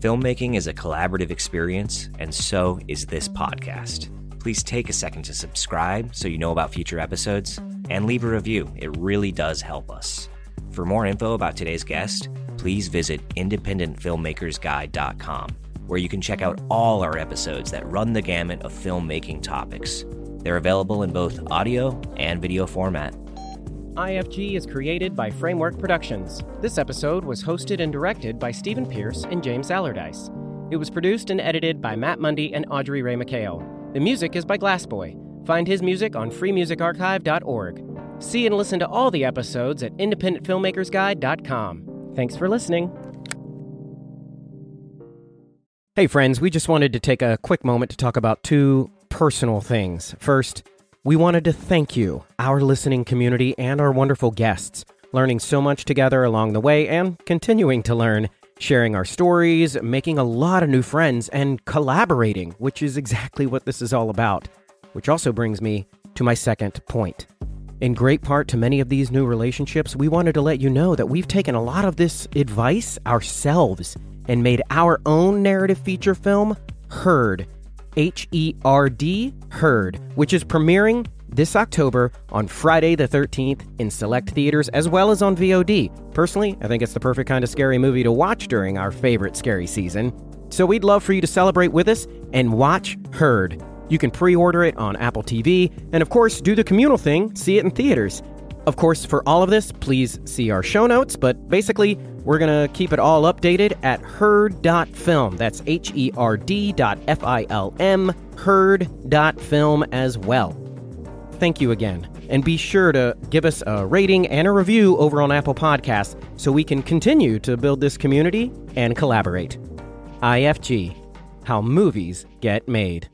Filmmaking is a collaborative experience, and so is this podcast. Please take a second to subscribe so you know about future episodes and leave a review. It really does help us. For more info about today's guest, please visit independentfilmmakersguide.com, where you can check out all our episodes that run the gamut of filmmaking topics. They're available in both audio and video format. IFG is created by Framework Productions. This episode was hosted and directed by Steven Pierce and James Allerdyce. It was produced and edited by Matt Mundy and Audrey Ray McHale. The music is by Glass Boy. Find his music on freemusicarchive.org. See and listen to all the episodes at independentfilmmakersguide.com. Thanks for listening. Hey, friends, we just wanted to take a quick moment to talk about two personal things. First, we wanted to thank you, our listening community, and our wonderful guests, learning so much together along the way and continuing to learn, sharing our stories, making a lot of new friends, and collaborating, which is exactly what this is all about. Which also brings me to my second point. In great part to many of these new relationships, we wanted to let you know that we've taken a lot of this advice ourselves and made our own narrative feature film, Herd, H E R D, Herd, which is premiering this October on Friday the 13th in select theaters as well as on VOD. Personally, I think it's the perfect kind of scary movie to watch during our favorite scary season. So we'd love for you to celebrate with us and watch Herd. You can pre order it on Apple TV, and of course, do the communal thing, see it in theaters. Of course, for all of this, please see our show notes, but basically, we're going to keep it all updated at herd.film. That's H E R D dot F I L M, herd.film as well. Thank you again. And be sure to give us a rating and a review over on Apple Podcasts so we can continue to build this community and collaborate. IFG How Movies Get Made.